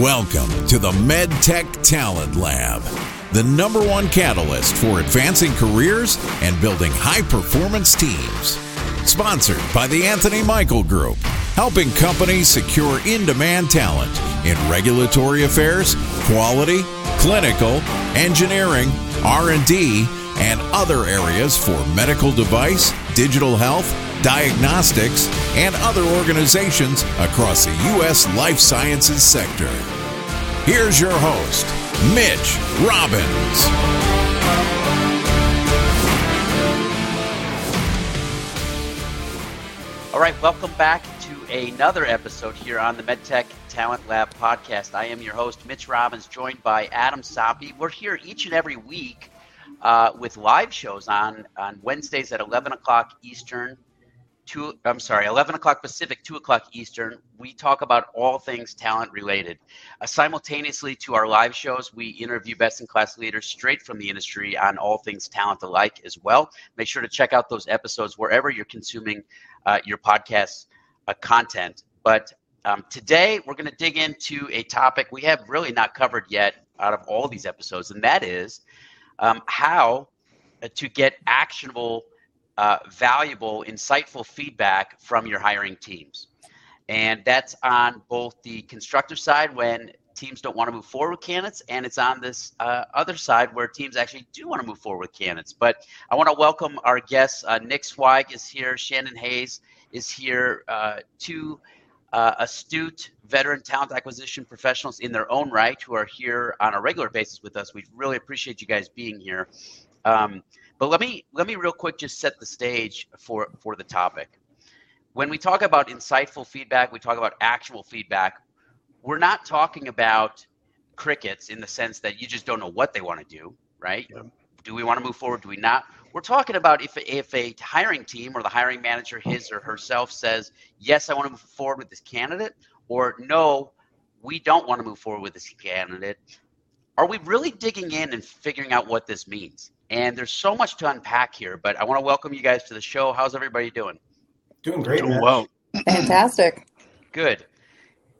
Welcome to the MedTech Talent Lab, the number one catalyst for advancing careers and building high performance teams. Sponsored by the Anthony Michael Group, helping companies secure in demand talent in regulatory affairs, quality, clinical, engineering, R&D, and other areas for medical device, digital health, diagnostics, and other organizations across the U.S. life sciences sector. Here's your host, Mitch Robbins. All right, welcome back to another episode here on the MedTech Talent Lab podcast. I am your host, Mitch Robbins, joined by Adam Soppy. We're here each and every week uh, with live shows on, on Wednesdays at 11 o'clock Eastern, two i'm sorry 11 o'clock pacific 2 o'clock eastern we talk about all things talent related. Uh, simultaneously to our live shows we interview best in class leaders straight from the industry on all things talent alike as well. Make sure to check out those episodes wherever you're consuming uh, your podcast uh, content. But um, today we're going to dig into a topic we have really not covered yet out of all these episodes and that is um, how uh, to get actionable uh, valuable, insightful feedback from your hiring teams. And that's on both the constructive side when teams don't want to move forward with candidates, and it's on this uh, other side where teams actually do want to move forward with candidates. But I want to welcome our guests. Uh, Nick Swag is here, Shannon Hayes is here, uh, two uh, astute veteran talent acquisition professionals in their own right who are here on a regular basis with us. We really appreciate you guys being here. Um, but let me let me real quick just set the stage for for the topic. When we talk about insightful feedback, we talk about actual feedback. We're not talking about crickets in the sense that you just don't know what they want to do, right? Yeah. Do we want to move forward? Do we not? We're talking about if if a hiring team or the hiring manager, his or herself, says yes, I want to move forward with this candidate, or no, we don't want to move forward with this candidate. Are we really digging in and figuring out what this means? And there's so much to unpack here, but I want to welcome you guys to the show. How's everybody doing? Doing great. Doing well. Fantastic. Good.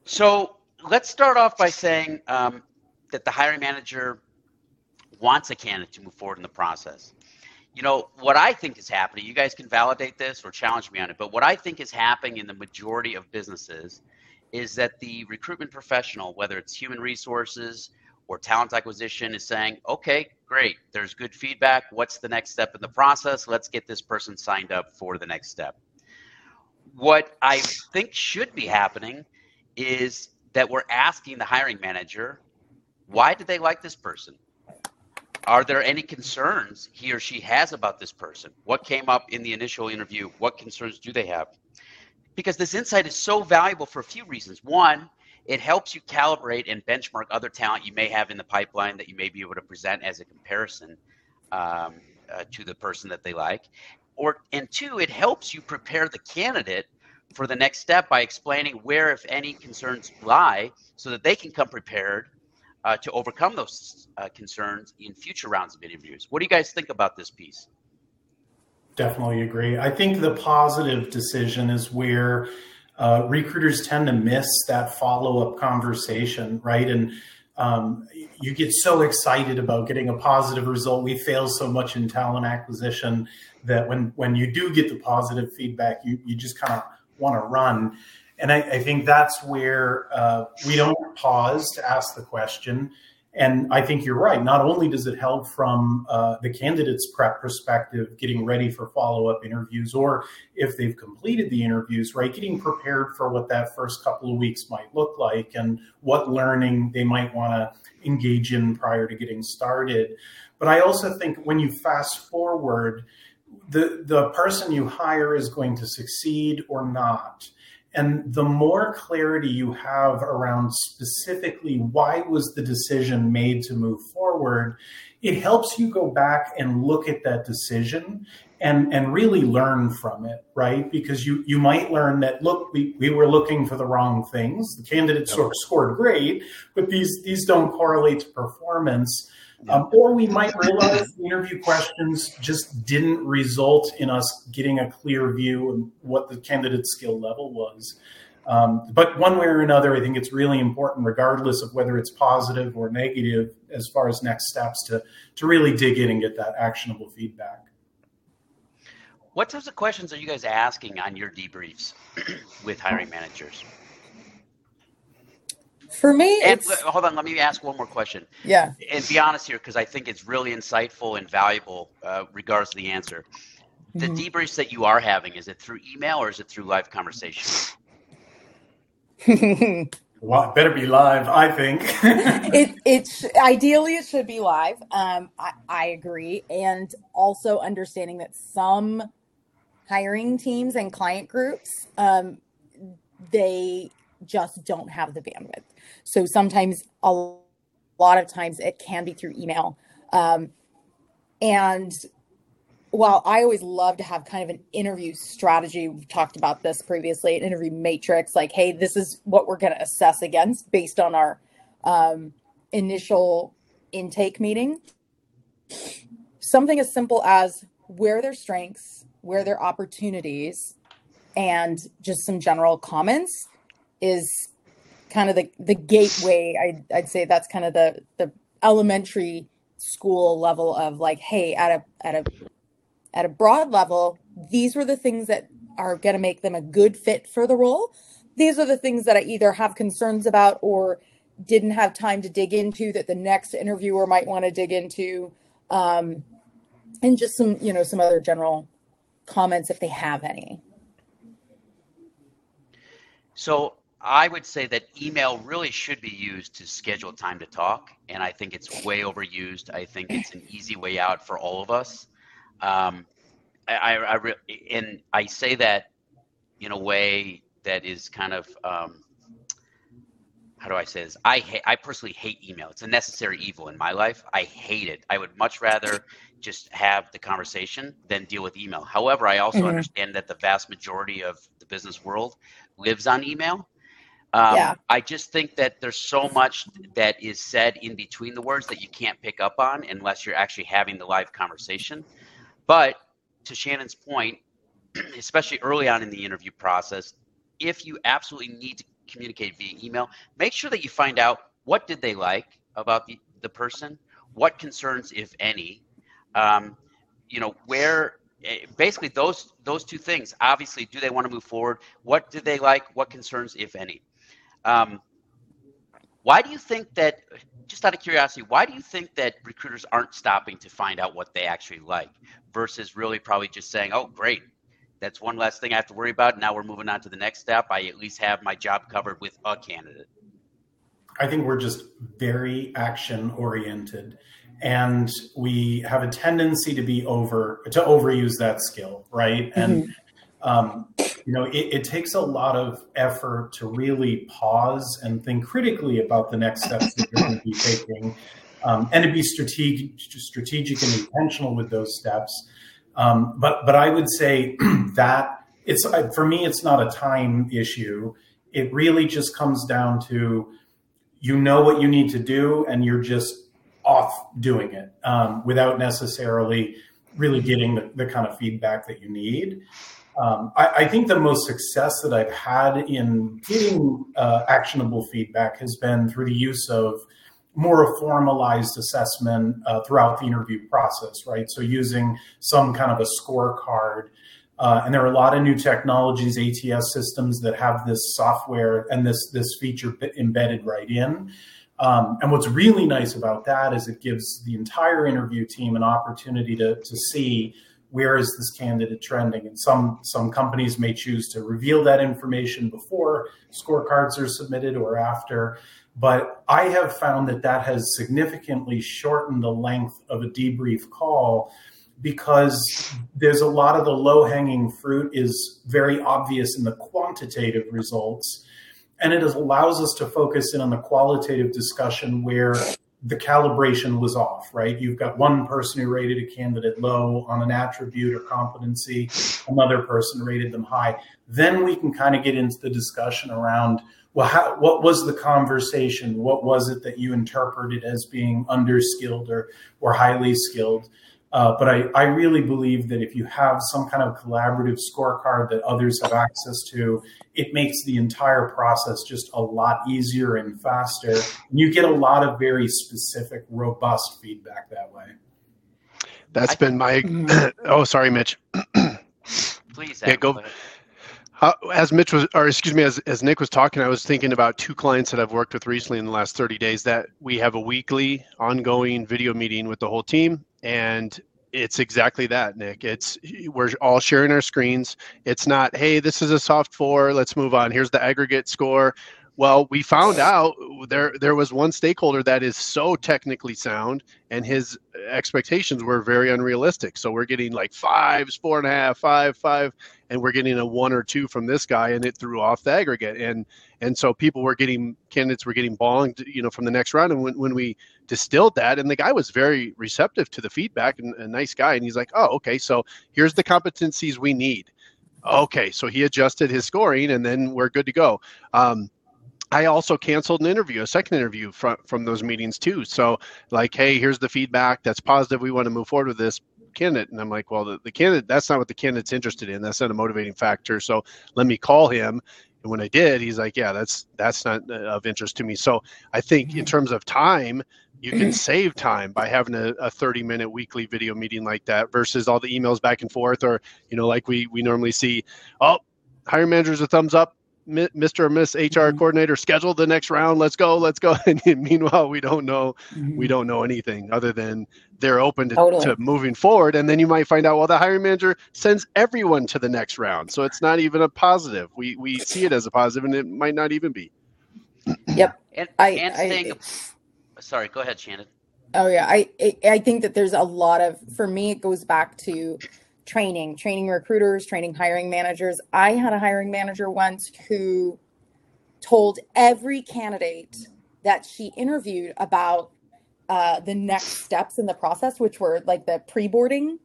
So let's start off by saying um, that the hiring manager wants a candidate to move forward in the process. You know, what I think is happening, you guys can validate this or challenge me on it, but what I think is happening in the majority of businesses is that the recruitment professional, whether it's human resources, or talent acquisition is saying, okay, great, there's good feedback. What's the next step in the process? Let's get this person signed up for the next step. What I think should be happening is that we're asking the hiring manager, why did they like this person? Are there any concerns he or she has about this person? What came up in the initial interview? What concerns do they have? Because this insight is so valuable for a few reasons. One, it helps you calibrate and benchmark other talent you may have in the pipeline that you may be able to present as a comparison um, uh, to the person that they like. Or and two, it helps you prepare the candidate for the next step by explaining where, if any, concerns lie, so that they can come prepared uh, to overcome those uh, concerns in future rounds of interviews. What do you guys think about this piece? Definitely agree. I think the positive decision is where uh, recruiters tend to miss that follow up conversation, right? And um, you get so excited about getting a positive result. We fail so much in talent acquisition that when when you do get the positive feedback, you you just kind of want to run. And I, I, think that's where uh, we don't pause to ask the question. And I think you're right. Not only does it help from uh, the candidate's prep perspective, getting ready for follow up interviews, or if they've completed the interviews, right, getting prepared for what that first couple of weeks might look like and what learning they might want to engage in prior to getting started. But I also think when you fast forward, the, the person you hire is going to succeed or not and the more clarity you have around specifically why was the decision made to move forward, it helps you go back and look at that decision and and really learn from it right? Because you you might learn that look we, we were looking for the wrong things. The candidates sort of scored great but these these don't correlate to performance um, or we might realize the interview questions just didn't result in us getting a clear view of what the candidate's skill level was. Um, but one way or another, I think it's really important, regardless of whether it's positive or negative, as far as next steps, to to really dig in and get that actionable feedback. What types of questions are you guys asking on your debriefs with hiring managers? For me, and hold on, let me ask one more question. Yeah. And be honest here, because I think it's really insightful and valuable, uh, regardless of the answer. The mm-hmm. debriefs that you are having, is it through email or is it through live conversation? well, it better be live, I think. it it's ideally it should be live. Um, I, I agree, and also understanding that some hiring teams and client groups, um, they just don't have the bandwidth. So sometimes, a lot of times, it can be through email. Um, and while I always love to have kind of an interview strategy, we've talked about this previously, an interview matrix, like, hey, this is what we're going to assess against based on our um, initial intake meeting. Something as simple as where their strengths, where their opportunities, and just some general comments is kind of the the gateway. I'd, I'd say that's kind of the the elementary school level of like, hey, at a at a at a broad level, these were the things that are going to make them a good fit for the role. These are the things that I either have concerns about or didn't have time to dig into that the next interviewer might want to dig into. Um, and just some, you know, some other general comments if they have any. So I would say that email really should be used to schedule time to talk, and I think it's way overused. I think it's an easy way out for all of us. Um, I, I, I and I say that in a way that is kind of um, how do I say this? I ha- I personally hate email. It's a necessary evil in my life. I hate it. I would much rather just have the conversation than deal with email. However, I also mm-hmm. understand that the vast majority of the business world lives on email. Um, yeah. I just think that there's so much that is said in between the words that you can't pick up on unless you're actually having the live conversation. But to Shannon's point, especially early on in the interview process, if you absolutely need to communicate via email, make sure that you find out what did they like about the, the person, what concerns, if any, um, you know, where Eh, basically those those two things. Obviously, do they want to move forward? What do they like? What concerns, if any? Um, why do you think that? Just out of curiosity, why do you think that recruiters aren't stopping to find out what they actually like versus really probably just saying, "Oh, great, that's one less thing I have to worry about. Now we're moving on to the next step. I at least have my job covered with a candidate." I think we're just very action oriented and we have a tendency to be over to overuse that skill right mm-hmm. and um, you know it, it, takes a lot of effort to really pause and think critically about the next steps that you're going to be taking um, and to be strategic strategic and intentional with those steps um, but but i would say that it's for me it's not a time issue it really just comes down to you know what you need to do and you're just off doing it um, without necessarily really getting the, the, kind of feedback that you need. Um, I, I, think the most success that I've had in getting uh, actionable feedback has been through the use of more formalized assessment uh, throughout the interview process, right? So using some kind of a scorecard. Uh, and there are a lot of new technologies, ATS systems that have this software and this this feature embedded right in. Um, and what's really nice about that is it gives the entire interview team an opportunity to, to see where is this candidate trending. And some some companies may choose to reveal that information before scorecards are submitted or after. But I have found that that has significantly shortened the length of a debrief call because there's a lot of the low hanging fruit is very obvious in the quantitative results and it allows us to focus in on the qualitative discussion where the calibration was off, right? You've got one person who rated a candidate low on an attribute or competency, another person rated them high. Then we can kind of get into the discussion around, well, how, what was the conversation? What was it that you interpreted as being underskilled or, or highly skilled? Uh, but I, I really believe that if you have some kind of collaborative scorecard that others have access to, it makes the entire process just a lot easier and faster. And you get a lot of very specific, robust feedback that way. That's I, been my. oh, sorry, Mitch. Please, yeah, go. Uh, as Mitch was, or excuse me, as, as Nick was talking, I was thinking about two clients that I've worked with recently in the last 30 days that we have a weekly ongoing video meeting with the whole team. And it's exactly that, Nick. It's we're all sharing our screens. It's not, hey, this is a soft four. Let's move on. Here's the aggregate score. Well, we found out there there was one stakeholder that is so technically sound, and his expectations were very unrealistic. So we're getting like fives, four and a half, five, five, and we're getting a one or two from this guy, and it threw off the aggregate. And and so people were getting candidates were getting bonged, you know, from the next round. And when, when we distilled that, and the guy was very receptive to the feedback and a nice guy, and he's like, oh, okay, so here's the competencies we need. Okay, so he adjusted his scoring, and then we're good to go. Um, I also canceled an interview, a second interview from from those meetings too. So like, hey, here's the feedback that's positive. We want to move forward with this candidate. And I'm like, well, the, the candidate, that's not what the candidate's interested in. That's not a motivating factor. So let me call him. And when I did, he's like, yeah, that's that's not uh, of interest to me. So I think in mm-hmm. terms of time, you can save time by having a, a 30 minute weekly video meeting like that versus all the emails back and forth or you know like we we normally see oh hiring managers a thumbs up Mr. or Miss HR mm-hmm. coordinator, schedule the next round. Let's go, let's go. And meanwhile, we don't know, mm-hmm. we don't know anything other than they're open to, totally. to, moving forward. And then you might find out, well, the hiring manager sends everyone to the next round, so it's not even a positive. We we see it as a positive, and it might not even be. Yep. And, I, and I, sorry, go ahead, Shannon. Oh yeah, I I think that there's a lot of for me. It goes back to training, training recruiters, training hiring managers. I had a hiring manager once who told every candidate that she interviewed about uh, the next steps in the process, which were like the pre boarding.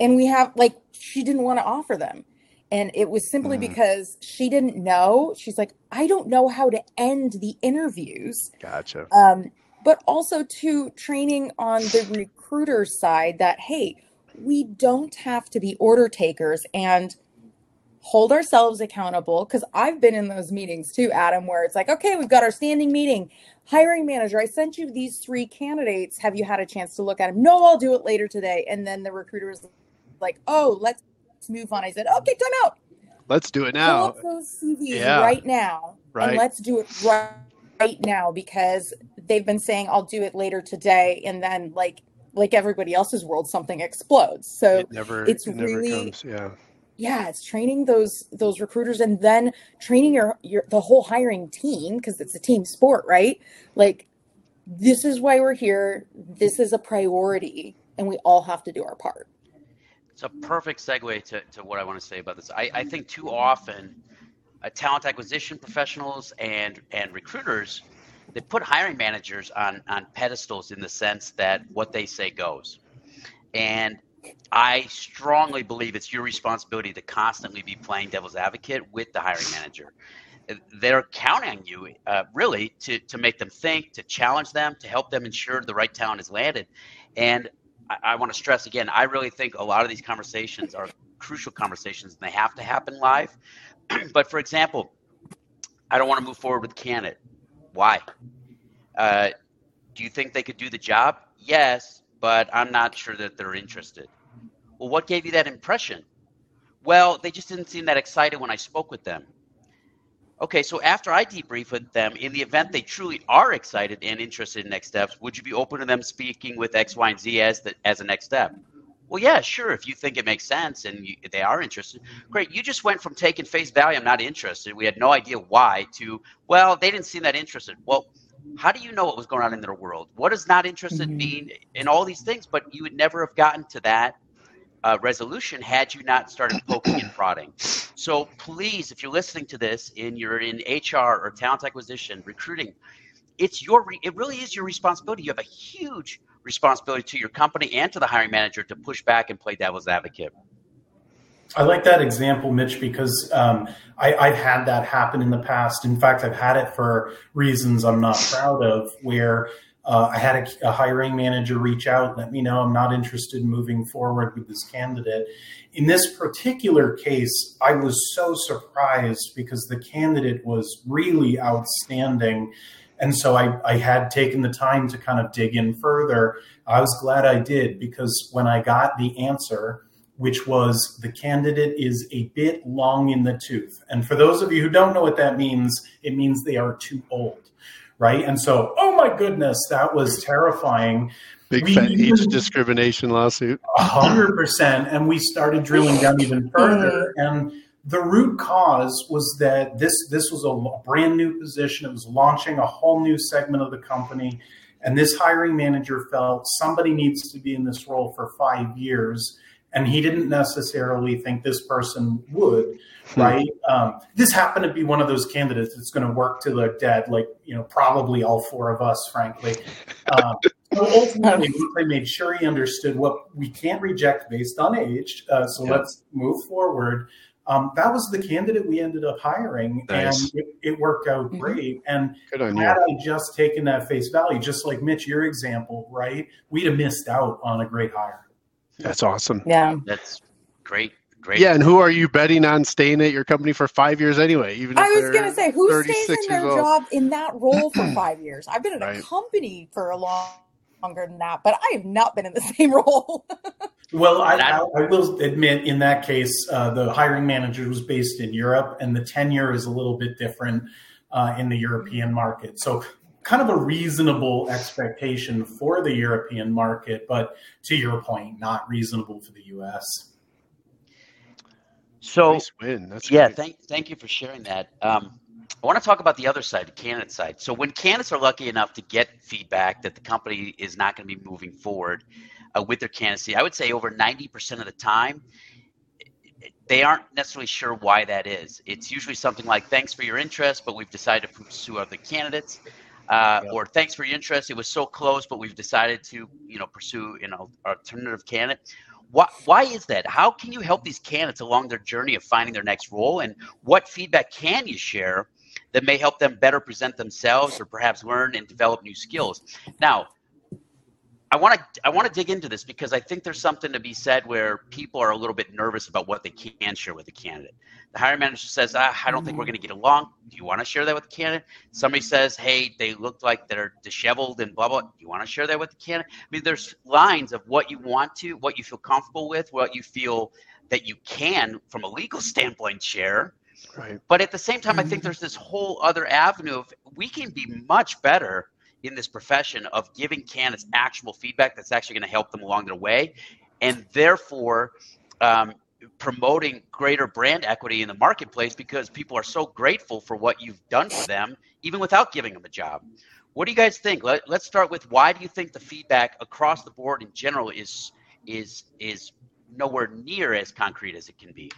And we have, like, she didn't want to offer them. And it was simply mm. because she didn't know. She's like, I don't know how to end the interviews. Gotcha. Um, but also to training on the recruiter side that, hey, we don't have to be order takers and hold ourselves accountable because I've been in those meetings too, Adam, where it's like, okay, we've got our standing meeting. Hiring manager, I sent you these three candidates. Have you had a chance to look at them? No, I'll do it later today. And then the recruiter is like, oh, let's move on. I said, okay, time out. Let's do it now. Pull those CVs yeah. right now. Right. And let's do it right, right now because they've been saying, I'll do it later today. And then, like, like everybody else's world, something explodes. So it never, it's it really, never comes. yeah, yeah, it's training those those recruiters and then training your your the whole hiring team because it's a team sport, right? Like this is why we're here. This is a priority, and we all have to do our part. It's a perfect segue to, to what I want to say about this. I, I think too often, uh, talent acquisition professionals and and recruiters they put hiring managers on on pedestals in the sense that what they say goes. And I strongly believe it's your responsibility to constantly be playing devil's advocate with the hiring manager. They're counting on you, uh, really, to, to make them think, to challenge them, to help them ensure the right talent is landed. And I, I want to stress again, I really think a lot of these conversations are crucial conversations and they have to happen live. but for example, I don't want to move forward with candidate. Why? Uh, do you think they could do the job? Yes, but I'm not sure that they're interested. Well, what gave you that impression? Well, they just didn't seem that excited when I spoke with them. Okay, so after I debrief with them, in the event they truly are excited and interested in next steps, would you be open to them speaking with X, Y, and Z as the, as a next step? Well, yeah, sure. If you think it makes sense and you, they are interested, great. You just went from taking face value, I'm not interested. We had no idea why, to well, they didn't seem that interested. Well, how do you know what was going on in their world? What does not interested mm-hmm. mean in all these things? But you would never have gotten to that uh, resolution had you not started poking and prodding. So please, if you're listening to this and you're in HR or talent acquisition, recruiting, it's your re- it really is your responsibility. You have a huge responsibility to your company and to the hiring manager to push back and play devil's advocate. I like that example, Mitch, because um, I, have had that happen in the past. In fact, I've had it for reasons I'm not proud of, where uh, I had a, a, hiring manager reach out, and let me know I'm not interested in moving forward with this candidate. In this particular case, I was so surprised because the candidate was really outstanding. And so I, I had taken the time to kind of dig in further. I was glad I did because when I got the answer, which was the candidate is a bit long in the tooth. And for those of you who don't know what that means, it means they are too old, right? And so, oh my goodness, that was terrifying. Big we, fat age discrimination lawsuit. hundred percent. And we started drilling down even further. And the root cause was that this this was a brand new position. It was launching a whole new segment of the company. And this hiring manager felt somebody needs to be in this role for five years and he didn't necessarily think this person would hmm. right um, this happened to be one of those candidates that's going to work to the dead like you know probably all four of us frankly um, so ultimately they made sure he understood what we can't reject based on age uh, so let's move forward um, that was the candidate we ended up hiring, nice. and it, it, worked out mm-hmm. great. And had I just taken that face value, just like Mitch, your example, right, we'd have missed out on a great hire. That's awesome. Yeah. That's great. Great. Yeah, and who are you betting on staying at your company for five years anyway? Even I was going to say, who stays in their job in that role for five years? I've been in right. a company for a long longer than that, but I have not been in the same role. well, I, I, I, will admit, in that case, uh, the hiring manager was based in Europe, and the tenure is a little bit different uh, in the European market. So kind of a reasonable expectation for the European market, but to your point, not reasonable for the US. So, nice win. That's yeah, great. thank thank you for sharing that. Um, I want to talk about the other side, the candidate side. So, when candidates are lucky enough to get feedback that the company is not going to be moving forward uh, with their candidacy, I would say over ninety percent of the time, they aren't necessarily sure why that is. It's usually something like, "Thanks for your interest, but we've decided to pursue other candidates." uh, yeah. or thanks for your interest. It was so close, but we've decided to, you know, pursue an alternative candidate. Why, why is that? How can you help these candidates along their journey of finding their next role? And what feedback can you share that may help them better present themselves or perhaps learn and develop new skills? Now, I want to I want to dig into this because I think there's something to be said where people are a little bit nervous about what they can share with the candidate. The hiring manager says, ah, "I don't think we're going to get along. Do you want to share that with the candidate?" Somebody says, "Hey, they look like they're disheveled and blah blah." Do you want to share that with the candidate? I mean, there's lines of what you want to, what you feel comfortable with, what you feel that you can, from a legal standpoint, share. Right. But at the same time, I think there's this whole other avenue of we can be much better in this profession of giving candidates actual feedback that's actually going to help them along their way, and therefore um, promoting greater brand equity in the marketplace because people are so grateful for what you've done for them, even without giving them a job. What do you guys think? Let, us start with why do you think the feedback across the board in general is is is nowhere near as concrete as it can be?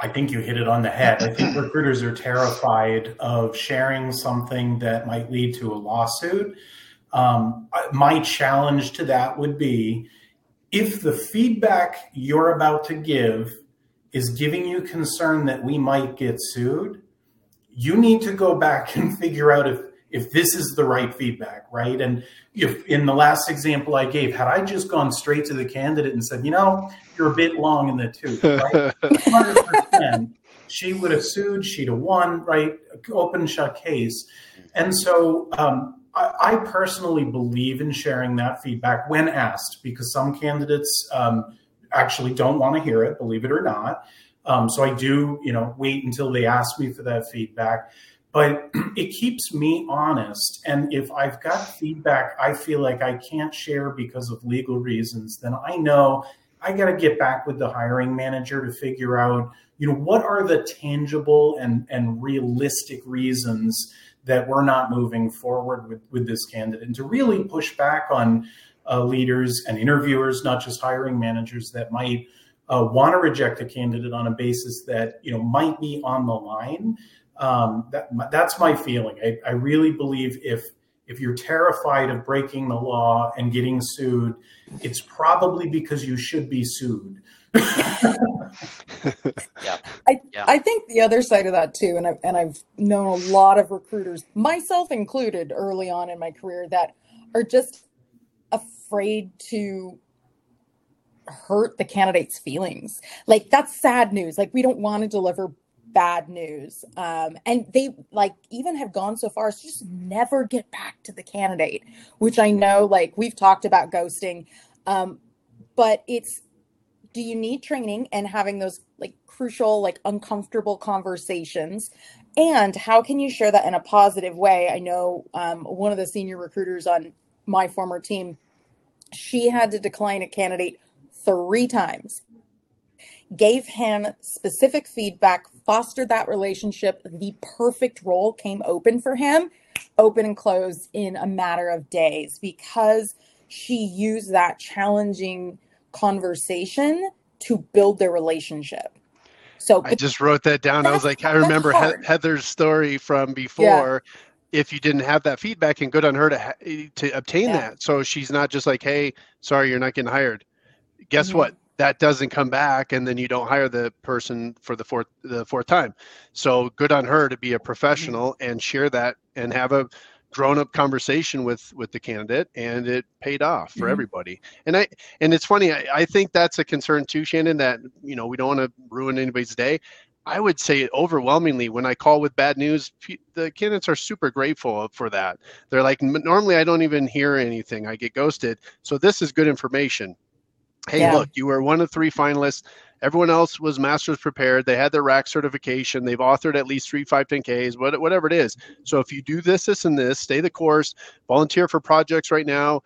I think you hit it on the head. I think recruiters are terrified of sharing something that might lead to a lawsuit. Um, my challenge to that would be if the feedback you're about to give is giving you concern that we might get sued, you need to go back and figure out if if this is the right feedback, right? And if in the last example I gave, had I just gone straight to the candidate and said, you know, you're a bit long in the tooth, right? 100%, she would have sued, she'd have won, right? Open shut case. And so um, I, I, personally believe in sharing that feedback when asked, because some candidates um, actually don't want to hear it, believe it or not. Um, so I do, you know, wait until they ask me for that feedback but it keeps me honest. And if I've got feedback I feel like I can't share because of legal reasons, then I know I got to get back with the hiring manager to figure out, you know, what are the tangible and, and realistic reasons that we're not moving forward with, with this candidate and to really push back on uh, leaders and interviewers, not just hiring managers that might uh, want to reject a candidate on a basis that, you know, might be on the line um, that, that's my feeling. I, I really believe if if you're terrified of breaking the law and getting sued, it's probably because you should be sued. yeah. I, yeah. I think the other side of that too, and I've, and I've known a lot of recruiters, myself included, early on in my career, that are just afraid to hurt the candidate's feelings. Like that's sad news. Like we don't want to deliver bad news. Um, and they like even have gone so far as just never get back to the candidate, which I know like we've talked about ghosting. Um, but it's do you need training and having those like crucial, like uncomfortable conversations? And how can you share that in a positive way? I know um, one of the senior recruiters on my former team, she had to decline a candidate three times gave him specific feedback, fostered that relationship. The perfect role came open for him, open and closed in a matter of days because she used that challenging conversation to build their relationship. So I just wrote that down. I was like, I remember he- Heather's story from before. Yeah. If you didn't have that feedback, and good on her to ha- to obtain yeah. that, so she's not just like, "Hey, sorry, you're not getting hired." Guess mm-hmm. what? That doesn't come back, and then you don't hire the person for the fourth the fourth time. So good on her to be a professional mm-hmm. and share that and have a grown up conversation with with the candidate and it paid off for mm-hmm. everybody and i and it's funny I, I think that's a concern too shannon that you know we don't want to ruin anybody's day i would say overwhelmingly when i call with bad news the candidates are super grateful for that they're like normally i don't even hear anything i get ghosted so this is good information hey yeah. look you were one of three finalists Everyone else was masters prepared. They had their RAC certification. They've authored at least three 510Ks, whatever it is. So if you do this, this, and this, stay the course, volunteer for projects right now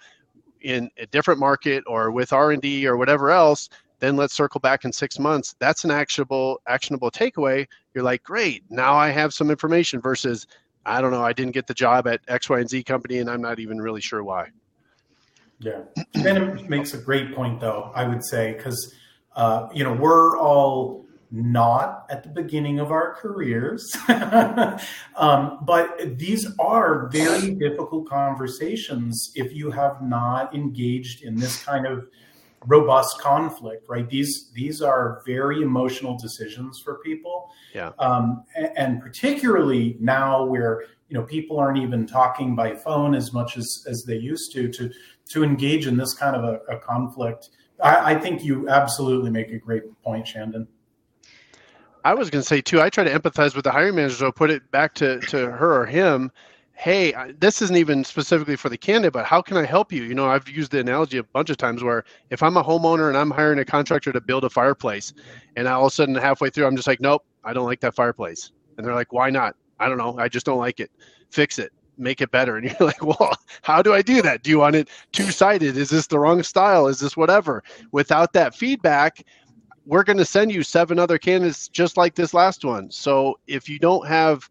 in a different market or with R&D or whatever else, then let's circle back in six months. That's an actionable actionable takeaway. You're like, great, now I have some information versus I don't know, I didn't get the job at X, Y, and Z company, and I'm not even really sure why. Yeah, it makes a great point, though. I would say because uh, you know, we're all not at the beginning of our careers, um, but these are very difficult conversations if you have not engaged in this kind of robust conflict right? These these are very emotional decisions for people. Yeah. Um, and, and, particularly now where you know people aren't even talking by phone as much as as they used to to to engage in this kind of a, a conflict I, I think you absolutely make a great point, Shannon. I was going to say too. I try to empathize with the hiring manager, so put it back to to her or him. Hey, this isn't even specifically for the candidate, but how can I help you? You know, I've used the analogy a bunch of times where if I'm a homeowner and I'm hiring a contractor to build a fireplace, and all of a sudden halfway through I'm just like, nope, I don't like that fireplace, and they're like, why not? I don't know, I just don't like it. Fix it make it better. And you're like, well, how do I do that? Do you want it two sided? Is this the wrong style? Is this whatever? Without that feedback, we're going to send you seven other candidates just like this last one. So if you don't have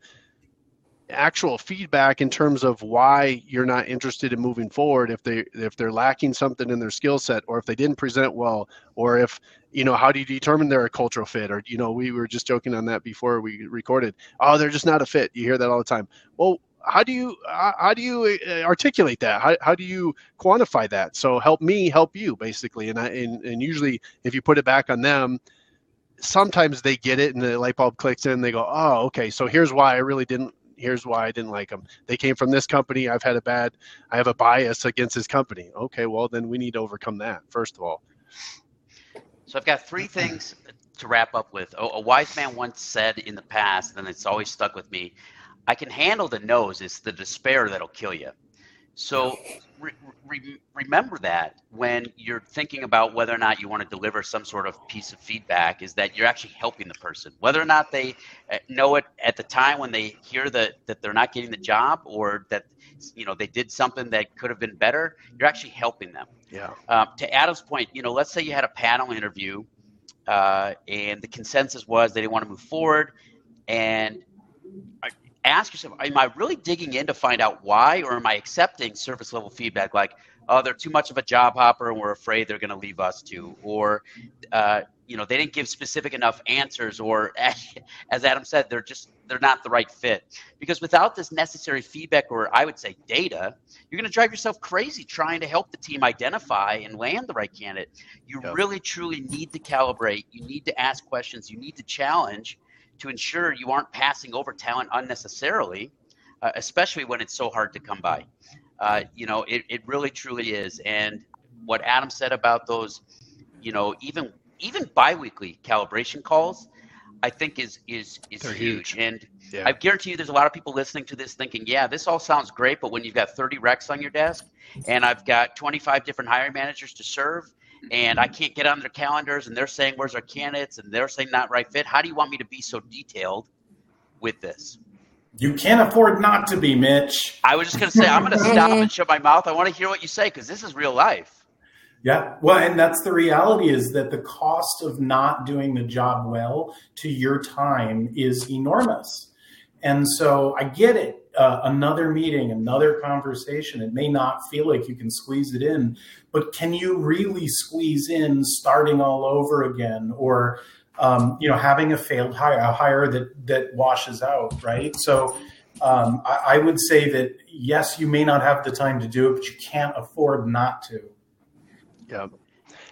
actual feedback in terms of why you're not interested in moving forward if they if they're lacking something in their skill set or if they didn't present well or if you know how do you determine they're a cultural fit or you know we were just joking on that before we recorded oh they're just not a fit you hear that all the time well how do you how do you uh, articulate that? How, how do you quantify that? So help me help you basically. And I, and, and usually if you put it back on them sometimes they get it and the light bulb clicks in and they go oh okay so here's why i really didn't here's why i didn't like them they came from this company. I've had a bad i have a bias against this company. Okay well then we need to overcome that first of all. So i've got three things to wrap up with. A, a wise man once said in the past and it's always stuck with me I can handle the no's. It's the despair that'll kill you. So re- re- remember that when you're thinking about whether or not you want to deliver some sort of piece of feedback, is that you're actually helping the person, whether or not they uh, know it at the time when they hear that that they're not getting the job or that you know they did something that could have been better. You're actually helping them. Yeah. Um, to Adam's point, you know, let's say you had a panel interview, uh, and the consensus was they didn't want to move forward, and ask yourself, am I really digging in to find out why, or am I accepting surface level feedback like, oh, they're too much of a job hopper and we're afraid they're going to leave us too, or, uh, you know they didn't give specific enough answers or as adam said they're just they're not the right fit. Because without this necessary feedback or i would say data you're going to drive yourself crazy trying to help the team identify and land the right candidate. You yep. really truly need to calibrate. You need to ask questions. You need to challenge to ensure you aren't passing over talent unnecessarily uh, especially when it's so hard to come by uh, you know it, it really truly is and what adam said about those you know even even biweekly calibration calls, I think is is is huge. huge. And yeah. I guarantee you, there's a lot of people listening to this thinking, yeah, this all sounds great, but when you've got 30 recs on your desk, and I've got 25 different hiring managers to serve, and I can't get on their calendars, and they're saying where's our candidates, and they're saying not right fit. How do you want me to be so detailed with this? You can't afford not to be, Mitch. I was just going to say, I'm going to stop and shut my mouth. I want to hear what you say because this is real life. Yeah. Well, and that's the reality is that the cost of not doing the job well to your time is enormous. And so I get it. Uh, another meeting, another conversation. It may not feel like you can squeeze it in, but can you really squeeze in starting all over again or, um, you know, having a failed hire, a hire that, that washes out, right? So um, I, I would say that yes, you may not have the time to do it, but you can't afford not to. Yeah.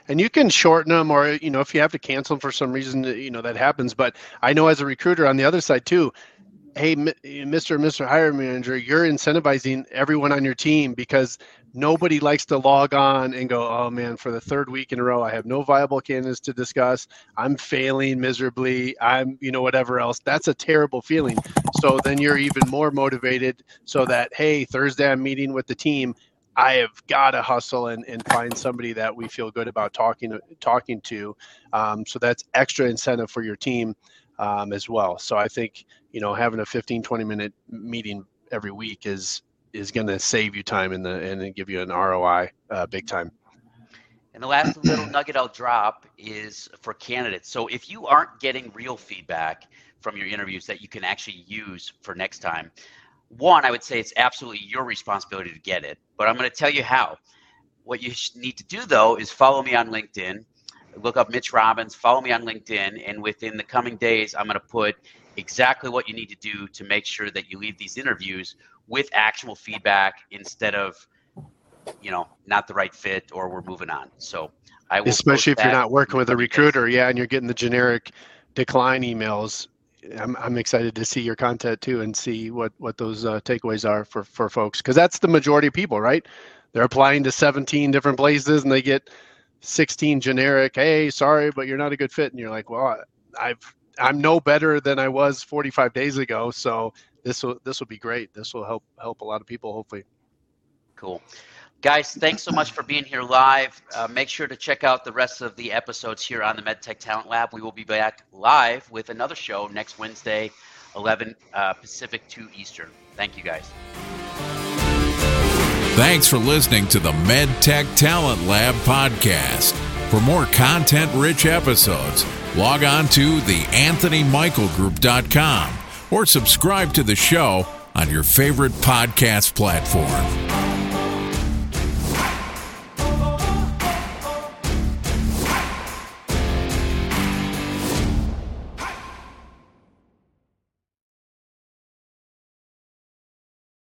And you can shorten them, or you know, if you have to cancel for some reason, you know that happens. But I know as a recruiter on the other side too, hey, Mr. Mr. Hiring Manager, you're incentivizing everyone on your team because nobody likes to log on and go, oh man, for the third week in a row, I have no viable candidates to discuss. I'm failing miserably. I'm, you know, whatever else. That's a terrible feeling. So then you're even more motivated so that, hey, Thursday I'm meeting with the team I have got to hustle and, and find somebody that we feel good about talking talking to. Um, so that's extra incentive for your team um, as well. So I think you know having a 15 20 minute meeting every week is is going to save you time in the and give you an ROI uh, big time. And the last little nugget I'll drop is for candidates. So if you aren't getting real feedback from your interviews that you can actually use for next time, one, I would say it's absolutely your responsibility to get it, but I'm going to tell you how. What you need to do though is follow me on LinkedIn, look up Mitch Robbins, follow me on LinkedIn, and within the coming days, I'm going to put exactly what you need to do to make sure that you leave these interviews with actual feedback instead of, you know, not the right fit or we're moving on. So I will especially if you're not working with a recruiter, yeah, and you're getting the generic decline emails I'm, I'm excited to see your content too and see what what those uh, takeaways are for for folks because that's the majority of people, right? They're applying to 17 different places and they get 16 generic. Hey, sorry, but you're not a good fit, and you're like, well, I've I'm no better than I was 45 days ago, so this will this will be great. This will help help a lot of people, hopefully. Cool. Guys, thanks so much for being here live. Uh, make sure to check out the rest of the episodes here on the MedTech Talent Lab. We will be back live with another show next Wednesday, 11 uh, Pacific, 2 Eastern. Thank you, guys. Thanks for listening to the MedTech Talent Lab podcast. For more content rich episodes, log on to theanthonymichaelgroup.com or subscribe to the show on your favorite podcast platform.